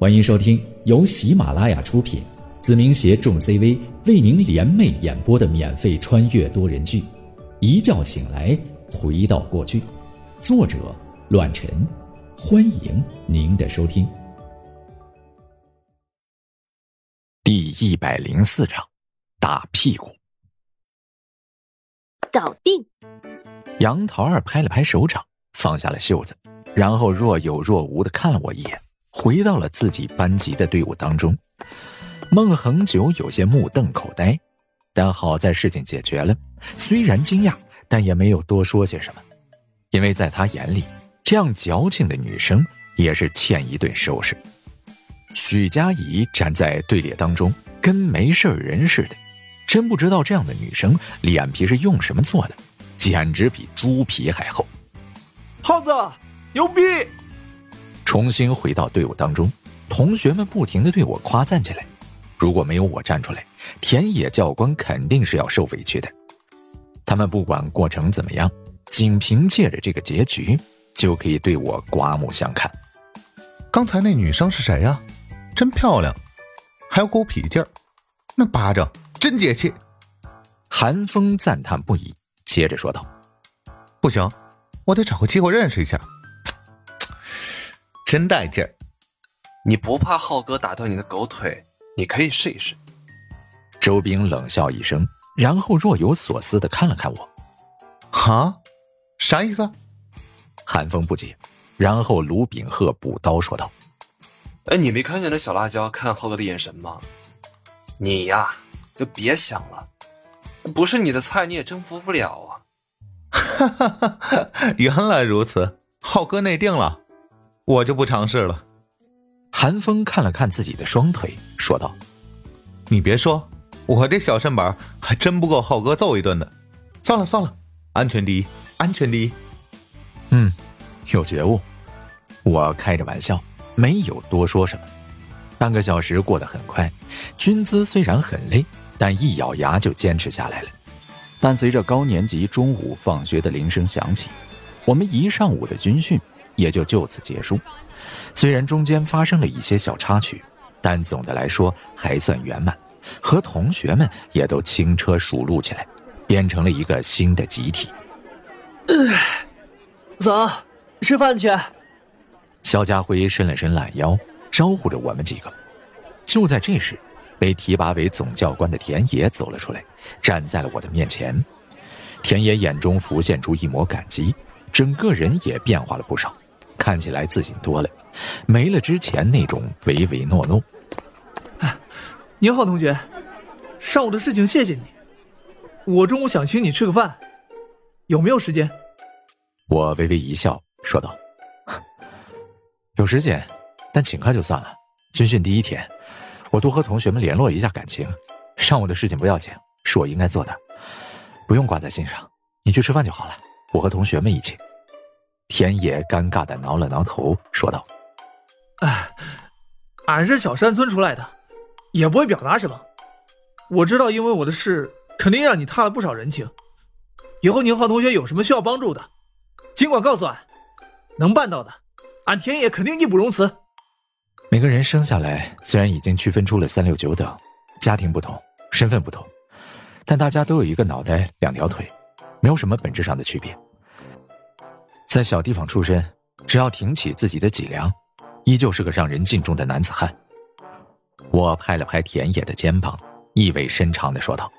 欢迎收听由喜马拉雅出品，子明携众 CV 为您联袂演播的免费穿越多人剧《一觉醒来回到过去》，作者：乱臣。欢迎您的收听。第一百零四章，打屁股。搞定。杨桃儿拍了拍手掌，放下了袖子，然后若有若无的看了我一眼。回到了自己班级的队伍当中，孟恒久有些目瞪口呆，但好在事情解决了。虽然惊讶，但也没有多说些什么，因为在他眼里，这样矫情的女生也是欠一顿收拾。许佳怡站在队列当中，跟没事人似的，真不知道这样的女生脸皮是用什么做的，简直比猪皮还厚。耗子，牛逼！重新回到队伍当中，同学们不停的对我夸赞起来。如果没有我站出来，田野教官肯定是要受委屈的。他们不管过程怎么样，仅凭借着这个结局，就可以对我刮目相看。刚才那女生是谁呀？真漂亮，还有狗痞劲儿，那巴掌真解气。韩风赞叹不已，接着说道：“不行，我得找个机会认识一下。”真带劲儿！你不怕浩哥打断你的狗腿？你可以试一试。周兵冷笑一声，然后若有所思的看了看我。哈，啥意思？韩风不解，然后卢炳鹤补刀说道：“哎，你没看见那小辣椒看浩哥的眼神吗？你呀，就别想了，不是你的菜你也征服不了啊！”哈哈哈！原来如此，浩哥内定了。我就不尝试了。韩风看了看自己的双腿，说道：“你别说，我这小身板还真不够浩哥揍一顿的。算了算了，安全第一，安全第一。”嗯，有觉悟。我开着玩笑，没有多说什么。半个小时过得很快，军姿虽然很累，但一咬牙就坚持下来了。伴随着高年级中午放学的铃声响起，我们一上午的军训。也就就此结束，虽然中间发生了一些小插曲，但总的来说还算圆满。和同学们也都轻车熟路起来，变成了一个新的集体。走，吃饭去。肖家辉伸了伸懒腰，招呼着我们几个。就在这时，被提拔为总教官的田野走了出来，站在了我的面前。田野眼中浮现出一抹感激，整个人也变化了不少。看起来自信多了，没了之前那种唯唯诺诺。您好，同学，上午的事情谢谢你。我中午想请你吃个饭，有没有时间？我微微一笑，说道：“ 有时间，但请客就算了。军训第一天，我多和同学们联络一下感情。上午的事情不要紧，是我应该做的，不用挂在心上。你去吃饭就好了，我和同学们一起。”田野尴尬的挠了挠头，说道：“哎，俺是小山村出来的，也不会表达什么。我知道，因为我的事，肯定让你踏了不少人情。以后宁浩同学有什么需要帮助的，尽管告诉俺，能办到的，俺田野肯定义不容辞。”每个人生下来虽然已经区分出了三六九等，家庭不同，身份不同，但大家都有一个脑袋，两条腿，没有什么本质上的区别。在小地方出身，只要挺起自己的脊梁，依旧是个让人敬重的男子汉。我拍了拍田野的肩膀，意味深长的说道：“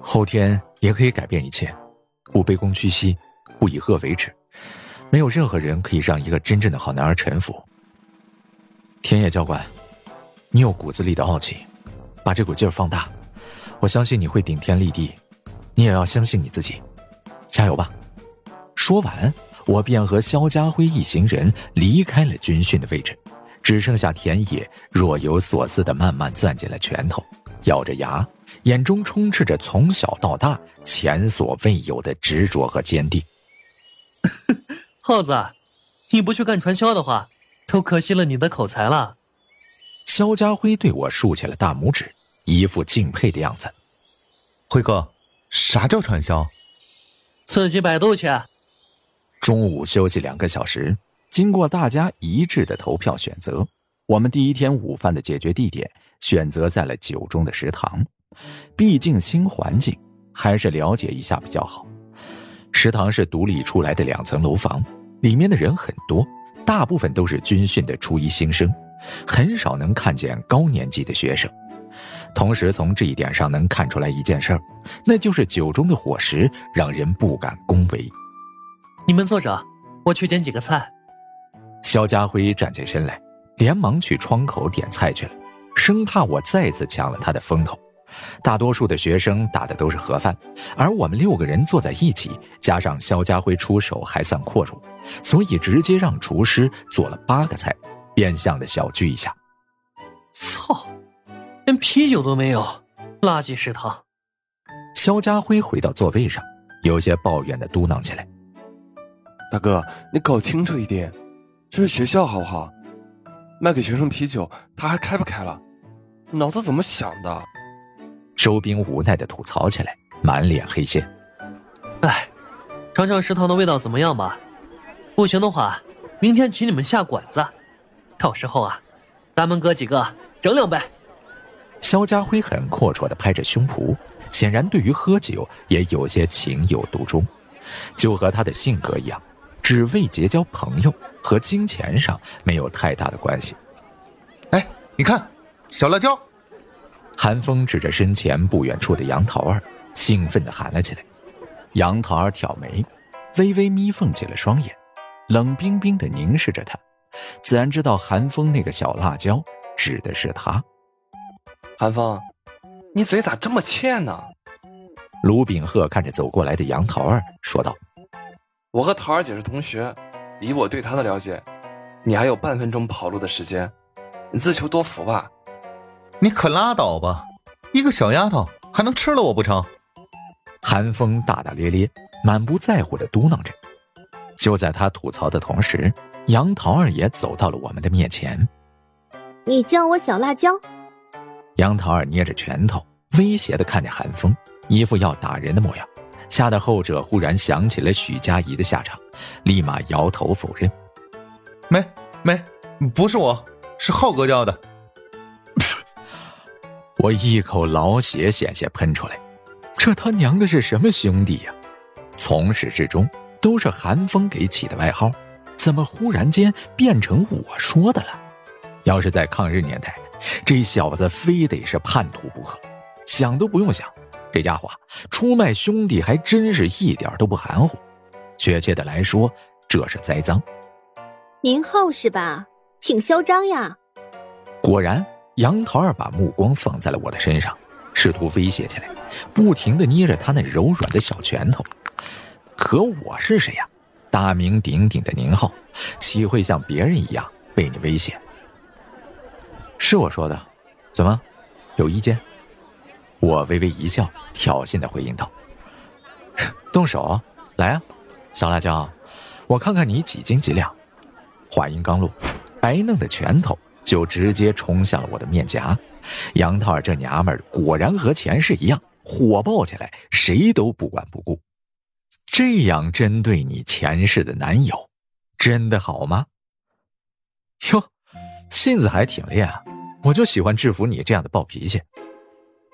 后天也可以改变一切，不卑躬屈膝，不以恶为耻。没有任何人可以让一个真正的好男儿臣服。”田野教官，你有骨子里的傲气，把这股劲儿放大，我相信你会顶天立地。你也要相信你自己，加油吧！说完，我便和肖家辉一行人离开了军训的位置，只剩下田野若有所思的慢慢攥紧了拳头，咬着牙，眼中充斥着从小到大前所未有的执着和坚定。耗子，你不去干传销的话，都可惜了你的口才了。肖家辉对我竖起了大拇指，一副敬佩的样子。辉哥，啥叫传销？自己百度去。中午休息两个小时，经过大家一致的投票选择，我们第一天午饭的解决地点选择在了九中的食堂，毕竟新环境，还是了解一下比较好。食堂是独立出来的两层楼房，里面的人很多，大部分都是军训的初一新生，很少能看见高年级的学生。同时，从这一点上能看出来一件事，那就是九中的伙食让人不敢恭维。你们坐着，我去点几个菜。肖家辉站起身来，连忙去窗口点菜去了，生怕我再次抢了他的风头。大多数的学生打的都是盒饭，而我们六个人坐在一起，加上肖家辉出手还算阔绰，所以直接让厨师做了八个菜，变相的小聚一下。操！连啤酒都没有，垃圾食堂。肖家辉回到座位上，有些抱怨的嘟囔起来：“大哥，你搞清楚一点，这是学校好不好？卖给学生啤酒，他还开不开了？脑子怎么想的？”周兵无奈的吐槽起来，满脸黑线。哎，尝尝食堂的味道怎么样吧？不行的话，明天请你们下馆子，到时候啊，咱们哥几个整两杯。肖家辉很阔绰的拍着胸脯，显然对于喝酒也有些情有独钟，就和他的性格一样，只为结交朋友，和金钱上没有太大的关系。哎，你看，小辣椒！韩风指着身前不远处的杨桃儿，兴奋地喊了起来。杨桃儿挑眉，微微眯缝起了双眼，冷冰冰地凝视着他，自然知道韩风那个小辣椒指的是他。韩风，你嘴咋这么欠呢？卢炳鹤看着走过来的杨桃儿说道：“我和桃儿姐是同学，以我对她的了解，你还有半分钟跑路的时间，你自求多福吧。”你可拉倒吧！一个小丫头还能吃了我不成？韩风大大咧咧、满不在乎的嘟囔着。就在他吐槽的同时，杨桃儿也走到了我们的面前。你叫我小辣椒？杨桃儿捏着拳头，威胁的看着韩风，一副要打人的模样，吓得后者忽然想起了许佳怡的下场，立马摇头否认：“没没，不是我，是浩哥叫的。”我一口老血险些喷出来，这他娘的是什么兄弟呀？从始至终都是韩风给起的外号，怎么忽然间变成我说的了？要是在抗日年代，这小子非得是叛徒不可，想都不用想，这家伙出卖兄弟还真是一点都不含糊。确切的来说，这是栽赃。宁浩是吧？挺嚣张呀！果然。杨桃儿把目光放在了我的身上，试图威胁起来，不停的捏着他那柔软的小拳头。可我是谁呀？大名鼎鼎的宁浩，岂会像别人一样被你威胁？是我说的，怎么，有意见？我微微一笑，挑衅的回应道：“动手，来啊，小辣椒，我看看你几斤几两。”话音刚落，白嫩的拳头。就直接冲向了我的面颊，杨桃儿这娘们儿果然和前世一样火爆起来，谁都不管不顾。这样针对你前世的男友，真的好吗？哟，性子还挺烈啊！我就喜欢制服你这样的暴脾气。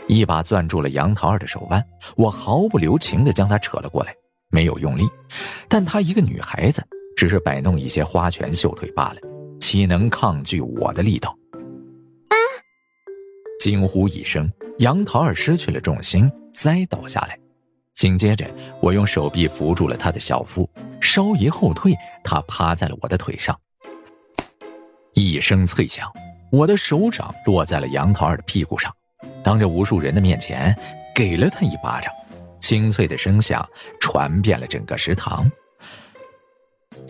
一把攥住了杨桃儿的手腕，我毫不留情地将她扯了过来，没有用力，但她一个女孩子，只是摆弄一些花拳绣腿罢了。岂能抗拒我的力道？啊！惊呼一声，杨桃儿失去了重心，栽倒下来。紧接着，我用手臂扶住了她的小腹，稍一后退，她趴在了我的腿上。一声脆响，我的手掌落在了杨桃儿的屁股上，当着无数人的面前给了他一巴掌，清脆的声响传遍了整个食堂。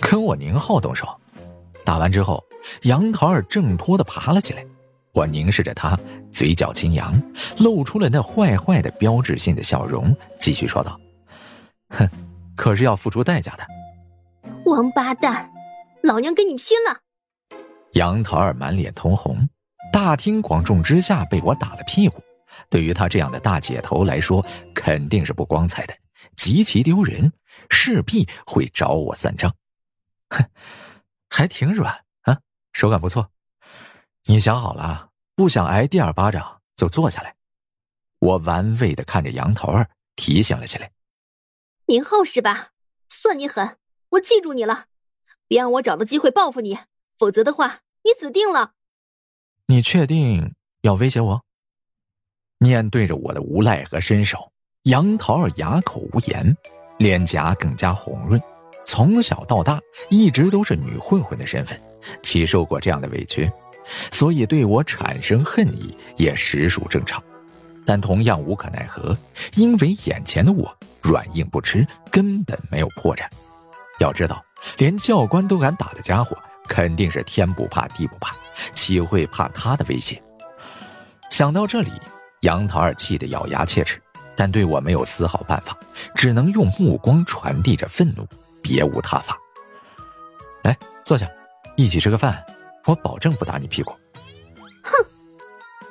跟我宁浩动手，打完之后。杨桃儿挣脱的爬了起来，我凝视着他，嘴角轻扬，露出了那坏坏的标志性的笑容，继续说道：“哼，可是要付出代价的。”王八蛋，老娘跟你拼了！杨桃儿满脸通红，大庭广众之下被我打了屁股，对于他这样的大姐头来说，肯定是不光彩的，极其丢人，势必会找我算账。哼，还挺软啊。手感不错，你想好了，不想挨第二巴掌就坐下来。我玩味的看着杨桃儿，提醒了起来。宁浩是吧？算你狠，我记住你了，别让我找到机会报复你，否则的话，你死定了。你确定要威胁我？面对着我的无赖和伸手，杨桃儿哑口无言，脸颊更加红润。从小到大，一直都是女混混的身份，岂受过这样的委屈？所以对我产生恨意也实属正常。但同样无可奈何，因为眼前的我软硬不吃，根本没有破绽。要知道，连教官都敢打的家伙，肯定是天不怕地不怕，岂会怕他的威胁？想到这里。杨桃儿气得咬牙切齿，但对我没有丝毫办法，只能用目光传递着愤怒，别无他法。来，坐下，一起吃个饭，我保证不打你屁股。哼！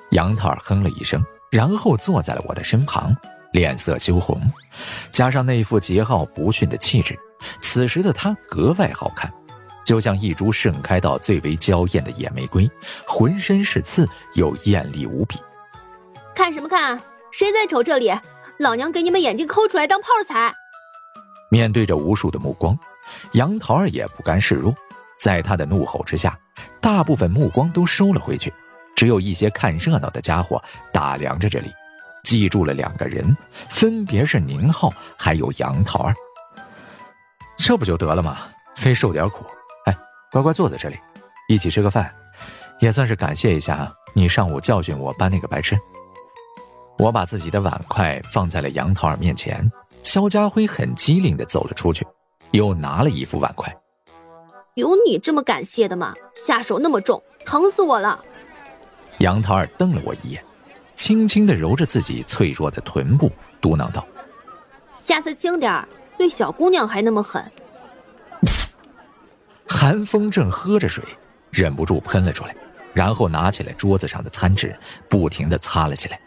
杨桃儿哼了一声，然后坐在了我的身旁，脸色羞红，加上那副桀骜不驯的气质，此时的她格外好看，就像一株盛开到最为娇艳的野玫瑰，浑身是刺又艳丽无比。看什么看？谁在瞅这里？老娘给你们眼睛抠出来当炮踩！面对着无数的目光，杨桃儿也不甘示弱，在他的怒吼之下，大部分目光都收了回去，只有一些看热闹的家伙打量着这里，记住了两个人，分别是宁浩还有杨桃儿。这不就得了吗？非受点苦？哎，乖乖坐在这里，一起吃个饭，也算是感谢一下你上午教训我班那个白痴。我把自己的碗筷放在了杨桃儿面前，肖家辉很机灵的走了出去，又拿了一副碗筷。有你这么感谢的吗？下手那么重，疼死我了！杨桃儿瞪了我一眼，轻轻的揉着自己脆弱的臀部，嘟囔道：“下次轻点儿，对小姑娘还那么狠。”韩风正喝着水，忍不住喷了出来，然后拿起来桌子上的餐纸，不停的擦了起来。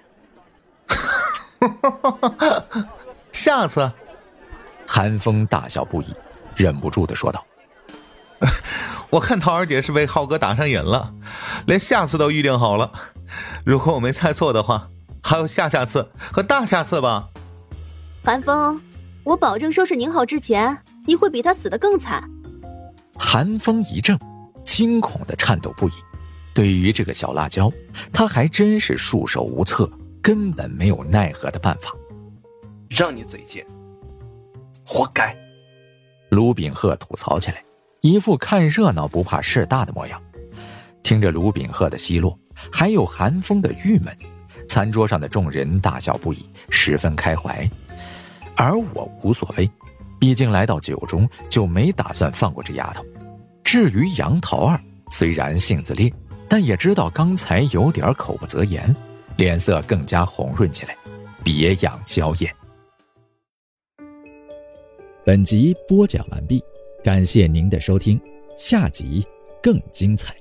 下次，韩风大笑不已，忍不住的说道：“ 我看桃儿姐是被浩哥打上瘾了，连下次都预定好了。如果我没猜错的话，还有下下次和大下次吧。”韩风，我保证收拾宁浩之前，你会比他死的更惨。韩风一怔，惊恐的颤抖不已。对于这个小辣椒，他还真是束手无策。根本没有奈何的办法，让你嘴贱，活该！卢炳鹤吐槽起来，一副看热闹不怕事大的模样。听着卢炳鹤的奚落，还有寒风的郁闷，餐桌上的众人大笑不已，十分开怀。而我无所谓，毕竟来到九中就没打算放过这丫头。至于杨桃儿，虽然性子烈，但也知道刚才有点口不择言。脸色更加红润起来，别样娇艳。本集播讲完毕，感谢您的收听，下集更精彩。